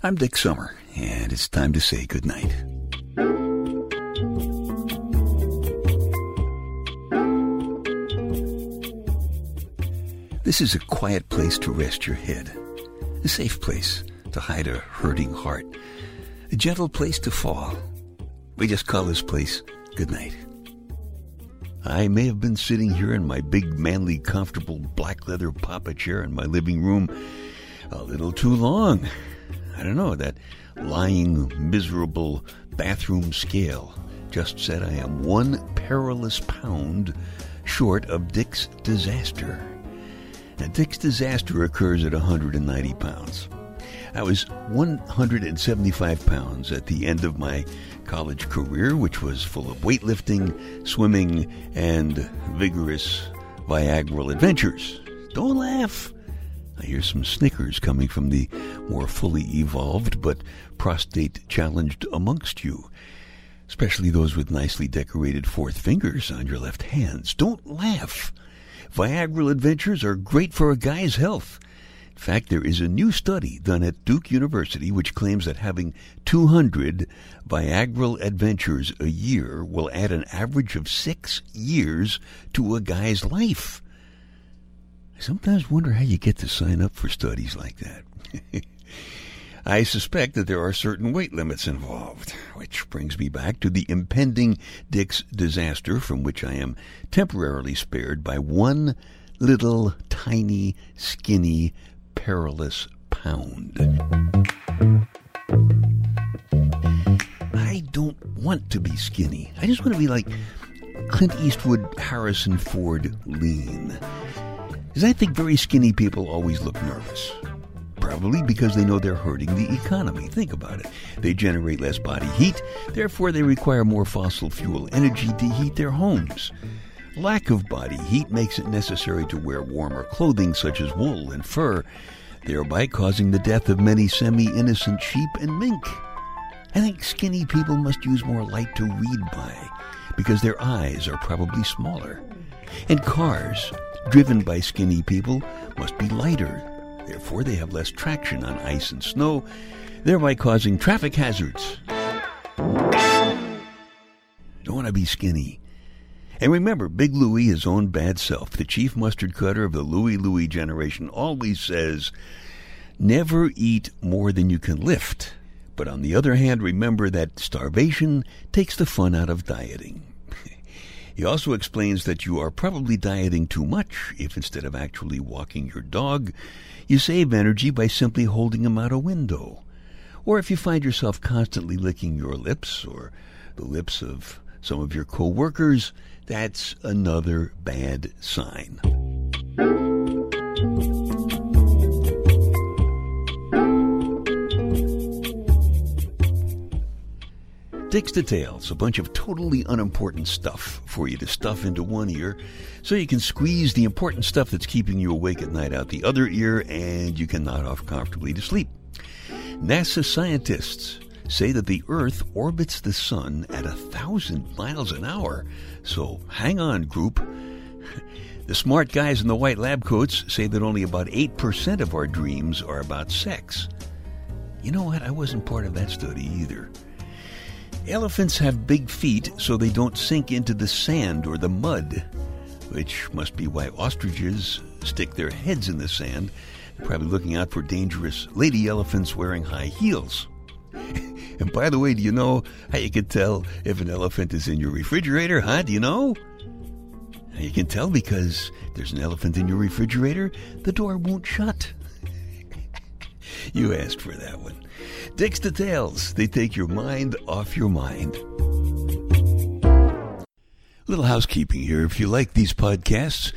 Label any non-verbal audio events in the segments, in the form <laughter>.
I'm Dick Summer, and it's time to say goodnight. This is a quiet place to rest your head, a safe place to hide a hurting heart, a gentle place to fall. We just call this place goodnight. I may have been sitting here in my big, manly, comfortable black leather papa chair in my living room a little too long. I don't know, that lying, miserable bathroom scale just said I am one perilous pound short of Dick's disaster. Now, Dick's disaster occurs at 190 pounds. I was 175 pounds at the end of my college career, which was full of weightlifting, swimming, and vigorous Viagra adventures. Don't laugh. I hear some snickers coming from the more fully evolved but prostate challenged amongst you, especially those with nicely decorated fourth fingers on your left hands. Don't laugh. Viagra adventures are great for a guy's health. In fact, there is a new study done at Duke University which claims that having 200 Viagra adventures a year will add an average of six years to a guy's life. I sometimes wonder how you get to sign up for studies like that. <laughs> I suspect that there are certain weight limits involved, which brings me back to the impending Dick's disaster from which I am temporarily spared by one little tiny, skinny, perilous pound. I don't want to be skinny. I just want to be like Clint Eastwood, Harrison Ford, lean. Because I think very skinny people always look nervous. Probably because they know they're hurting the economy. Think about it. They generate less body heat, therefore, they require more fossil fuel energy to heat their homes. Lack of body heat makes it necessary to wear warmer clothing such as wool and fur, thereby causing the death of many semi innocent sheep and mink. I think skinny people must use more light to read by because their eyes are probably smaller. And cars, driven by skinny people, must be lighter Therefore, they have less traction on ice and snow, thereby causing traffic hazards. Don't want to be skinny. And remember, Big Louie, his own bad self, the chief mustard cutter of the Louie Louie generation, always says, never eat more than you can lift. But on the other hand, remember that starvation takes the fun out of dieting. He also explains that you are probably dieting too much if instead of actually walking your dog, you save energy by simply holding him out a window. Or if you find yourself constantly licking your lips or the lips of some of your coworkers, that's another bad sign. Dick's Details, a bunch of totally unimportant stuff for you to stuff into one ear so you can squeeze the important stuff that's keeping you awake at night out the other ear and you can nod off comfortably to sleep. NASA scientists say that the Earth orbits the Sun at a thousand miles an hour. So hang on, group. <laughs> The smart guys in the white lab coats say that only about 8% of our dreams are about sex. You know what? I wasn't part of that study either. Elephants have big feet so they don't sink into the sand or the mud, which must be why ostriches stick their heads in the sand, probably looking out for dangerous lady elephants wearing high heels. <laughs> and by the way, do you know how you can tell if an elephant is in your refrigerator, huh? Do you know? You can tell because there's an elephant in your refrigerator, the door won't shut. You asked for that one. Dick's Details, they take your mind off your mind. Little housekeeping here. If you like these podcasts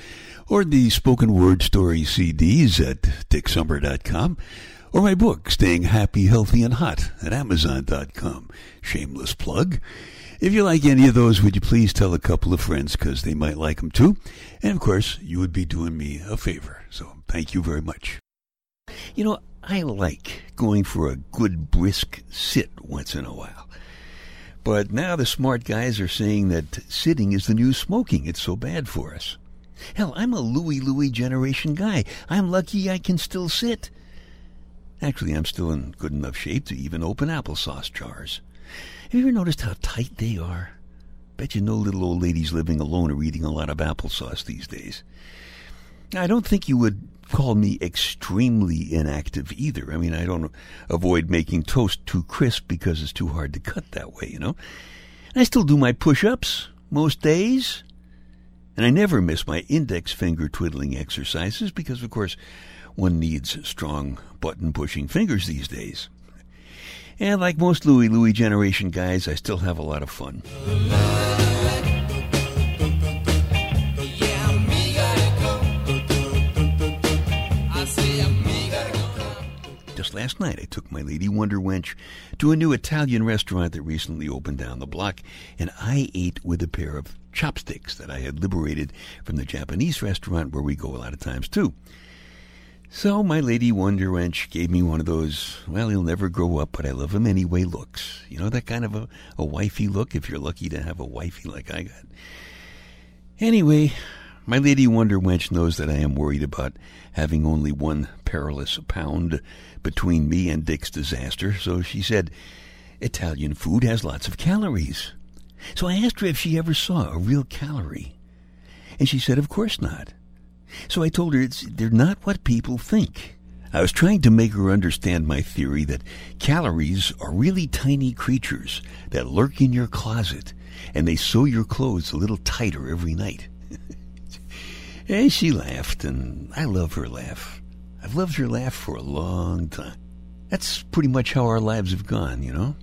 or the spoken word story CDs at dicksummer.com or my book, Staying Happy, Healthy, and Hot at amazon.com. Shameless plug. If you like any of those, would you please tell a couple of friends because they might like them too? And of course, you would be doing me a favor. So thank you very much. You know, I like going for a good brisk sit once in a while. But now the smart guys are saying that sitting is the new smoking. It's so bad for us. Hell, I'm a Louie Louie generation guy. I'm lucky I can still sit. Actually, I'm still in good enough shape to even open applesauce jars. Have you ever noticed how tight they are? Bet you no little old ladies living alone are eating a lot of applesauce these days. I don't think you would call me extremely inactive either. I mean, I don't avoid making toast too crisp because it's too hard to cut that way, you know. I still do my push ups most days. And I never miss my index finger twiddling exercises because, of course, one needs strong button pushing fingers these days. And like most Louie Louie generation guys, I still have a lot of fun. Last night, I took my lady Wonder Wench to a new Italian restaurant that recently opened down the block, and I ate with a pair of chopsticks that I had liberated from the Japanese restaurant where we go a lot of times too. So my lady Wonder Wench gave me one of those, well, he'll never grow up, but I love him anyway looks. You know, that kind of a, a wifey look, if you're lucky to have a wifey like I got. Anyway, my lady Wonder Wench knows that I am worried about having only one perilous pound between me and Dick's disaster, so she said, Italian food has lots of calories. So I asked her if she ever saw a real calorie. And she said, of course not. So I told her they're not what people think. I was trying to make her understand my theory that calories are really tiny creatures that lurk in your closet and they sew your clothes a little tighter every night. And she laughed, and I love her laugh. I've loved her laugh for a long time. That's pretty much how our lives have gone, you know?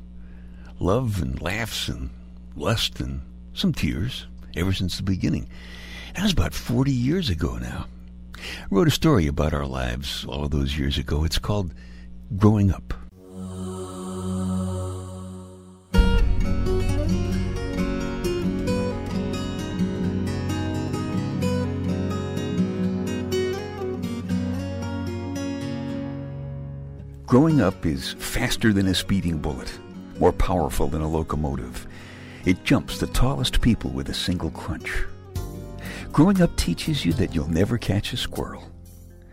Love and laughs and lust and some tears ever since the beginning. That was about 40 years ago now. I wrote a story about our lives all those years ago. It's called Growing Up. Growing up is faster than a speeding bullet, more powerful than a locomotive. It jumps the tallest people with a single crunch. Growing up teaches you that you'll never catch a squirrel.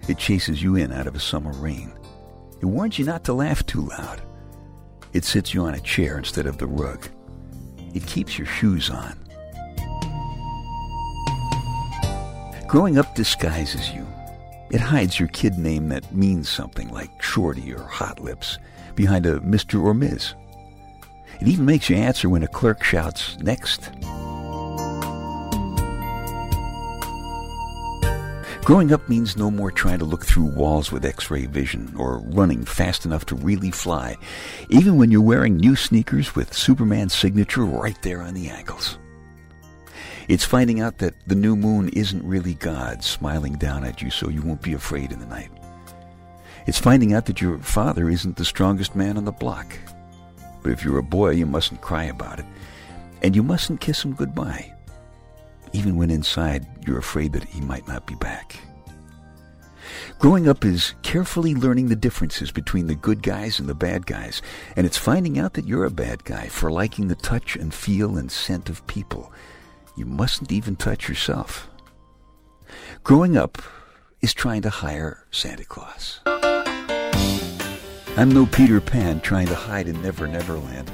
It chases you in out of a summer rain. It warns you not to laugh too loud. It sits you on a chair instead of the rug. It keeps your shoes on. Growing up disguises you. It hides your kid name that means something like Shorty or Hot Lips behind a Mr. or Ms. It even makes you answer when a clerk shouts, Next. Growing up means no more trying to look through walls with x ray vision or running fast enough to really fly, even when you're wearing new sneakers with Superman's signature right there on the ankles. It's finding out that the new moon isn't really God smiling down at you so you won't be afraid in the night. It's finding out that your father isn't the strongest man on the block. But if you're a boy, you mustn't cry about it. And you mustn't kiss him goodbye even when inside you're afraid that he might not be back. Growing up is carefully learning the differences between the good guys and the bad guys, and it's finding out that you're a bad guy for liking the touch and feel and scent of people. You mustn't even touch yourself. Growing up is trying to hire Santa Claus. I'm no Peter Pan trying to hide in Never Never Land.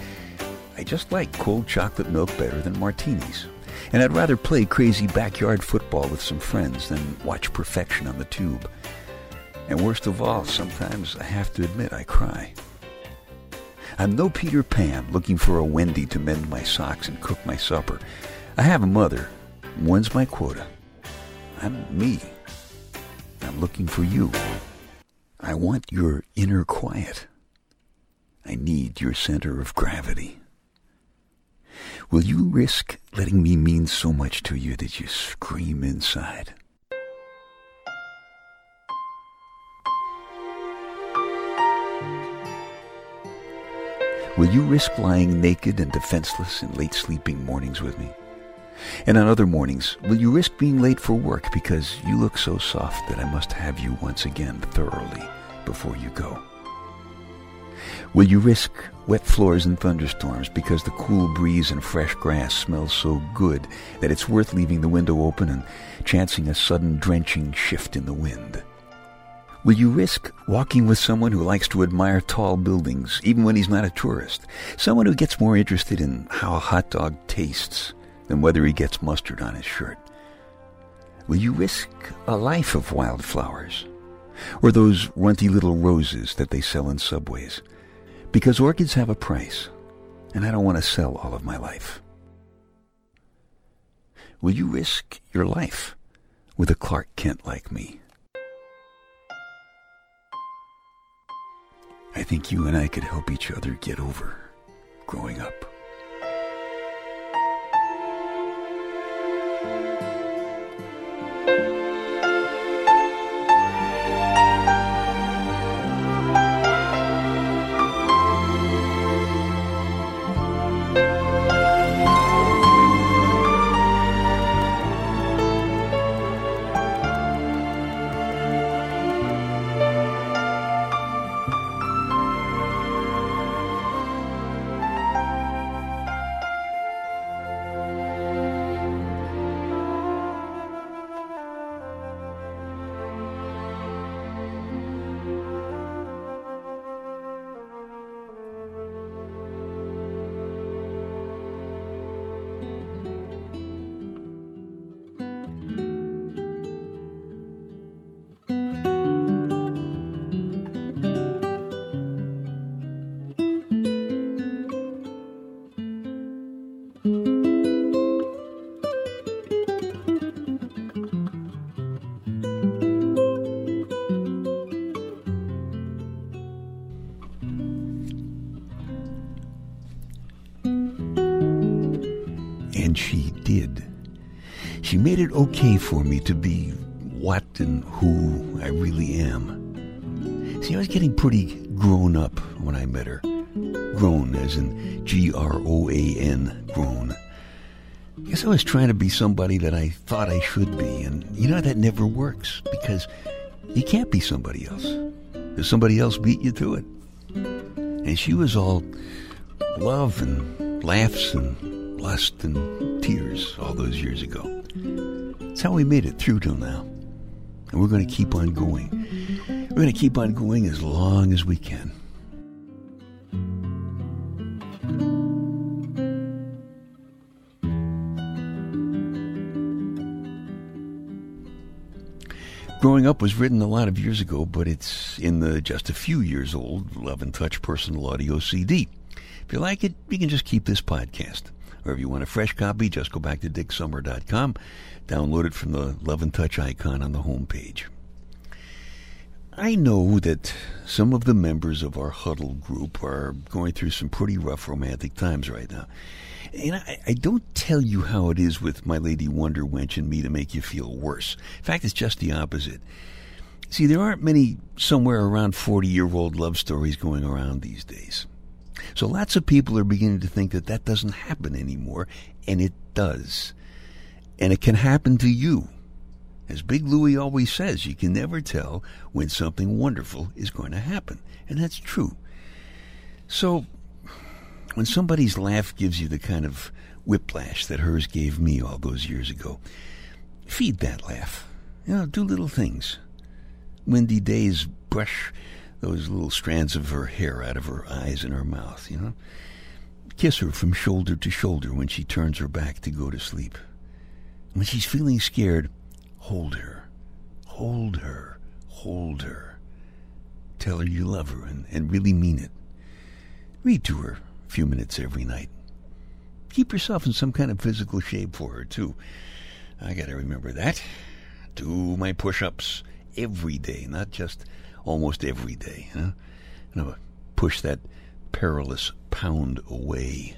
I just like cold chocolate milk better than martinis. And I'd rather play crazy backyard football with some friends than watch perfection on the tube. And worst of all, sometimes I have to admit I cry. I'm no Peter Pan looking for a Wendy to mend my socks and cook my supper. I have a mother. One's my quota. I'm me. I'm looking for you. I want your inner quiet. I need your center of gravity. Will you risk letting me mean so much to you that you scream inside? Will you risk lying naked and defenseless in late sleeping mornings with me? And on other mornings, will you risk being late for work because you look so soft that I must have you once again thoroughly before you go? Will you risk wet floors and thunderstorms because the cool breeze and fresh grass smells so good that it's worth leaving the window open and chancing a sudden drenching shift in the wind? Will you risk walking with someone who likes to admire tall buildings, even when he's not a tourist? Someone who gets more interested in how a hot dog tastes than whether he gets mustard on his shirt? Will you risk a life of wildflowers? Or those runty little roses that they sell in subways? Because orchids have a price, and I don't want to sell all of my life. Will you risk your life with a Clark Kent like me? I think you and I could help each other get over growing up. It okay for me to be what and who I really am. See, I was getting pretty grown up when I met her. Grown, as in G R O A N, grown. I guess I was trying to be somebody that I thought I should be, and you know, that never works because you can't be somebody else. Because somebody else beat you to it. And she was all love and laughs and lust and tears all those years ago. It's how we made it through till now. And we're going to keep on going. We're going to keep on going as long as we can. Growing Up was written a lot of years ago, but it's in the just a few years old Love and Touch personal audio CD. If you like it, you can just keep this podcast. Or if you want a fresh copy, just go back to dicksummer.com, download it from the Love and Touch icon on the homepage. I know that some of the members of our huddle group are going through some pretty rough romantic times right now. And I, I, don't tell you how it is with my lady Wonder Wench and me to make you feel worse. In fact, it's just the opposite. See, there aren't many somewhere around 40 year old love stories going around these days. So lots of people are beginning to think that that doesn't happen anymore, and it does. And it can happen to you. As Big Louie always says, you can never tell when something wonderful is going to happen. And that's true. So, when somebody's laugh gives you the kind of whiplash that hers gave me all those years ago, feed that laugh. You know, do little things. Windy days brush those little strands of her hair out of her eyes and her mouth, you know. Kiss her from shoulder to shoulder when she turns her back to go to sleep. When she's feeling scared, hold her. Hold her. Hold her. Tell her you love her and, and really mean it. Read to her a few minutes every night. Keep yourself in some kind of physical shape for her, too. I gotta remember that. Do my push ups every day, not just almost every day. You know, push that perilous pound away.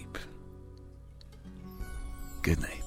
Good night.